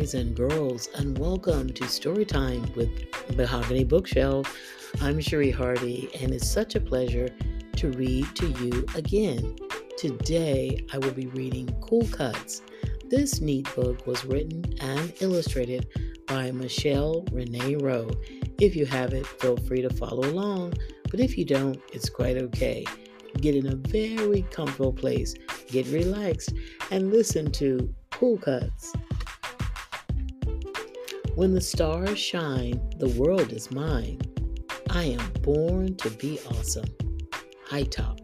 boys and girls, and welcome to Storytime with Mahogany Bookshelf. I'm Cherie Hardy, and it's such a pleasure to read to you again. Today, I will be reading Cool Cuts. This neat book was written and illustrated by Mechal Renee Roe. If you have it, feel free to follow along, but if you don't, it's quite okay. Get in a very comfortable place, get relaxed, and listen to Cool Cuts. When the stars shine, the world is mine. I am born to be awesome. High top.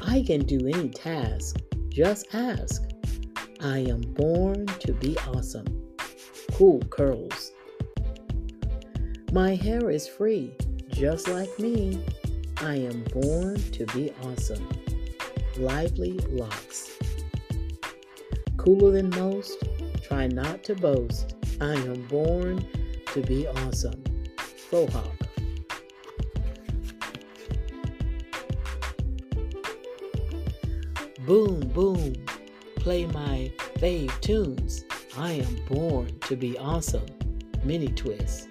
I can do any task, just ask. I am born to be awesome. Cool curls. My hair is free, just like me. I am born to be awesome. Lively locks. Cooler than most, try not to boast. I am born to be awesome. Faux. Boom, boom, play my fave tunes. I am born to be awesome. Mini twist.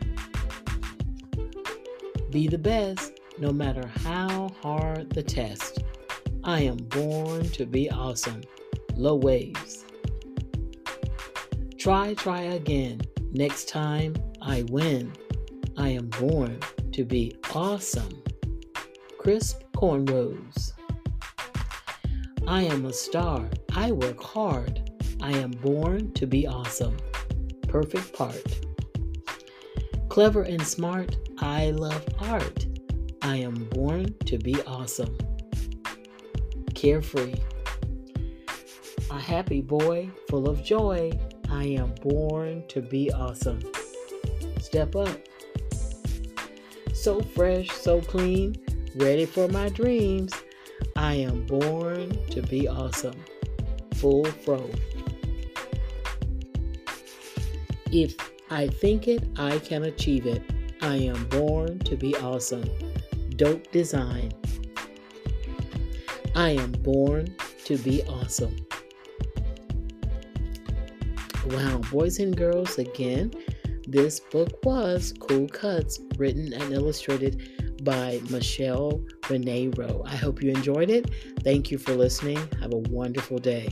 Be the best, no matter how hard the test. I am born to be awesome. Low waves. Try, try again. Next time I win. I am born to be awesome. Crisp cornrows. I am a star. I work hard. I am born to be awesome. Perfect part. Clever and smart. I love art. I am born to be awesome. Carefree. A happy boy full of joy. I am born to be awesome. Step up. So fresh, so clean, ready for my dreams. I am born to be awesome. Full fro. If I think it, I can achieve it. I am born to be awesome. Dope design. I am born to be awesome. Wow, boys and girls, again, this book was Cool Cuts, written and illustrated by Mechal Renee Roe. I hope you enjoyed it. Thank you for listening. Have a wonderful day.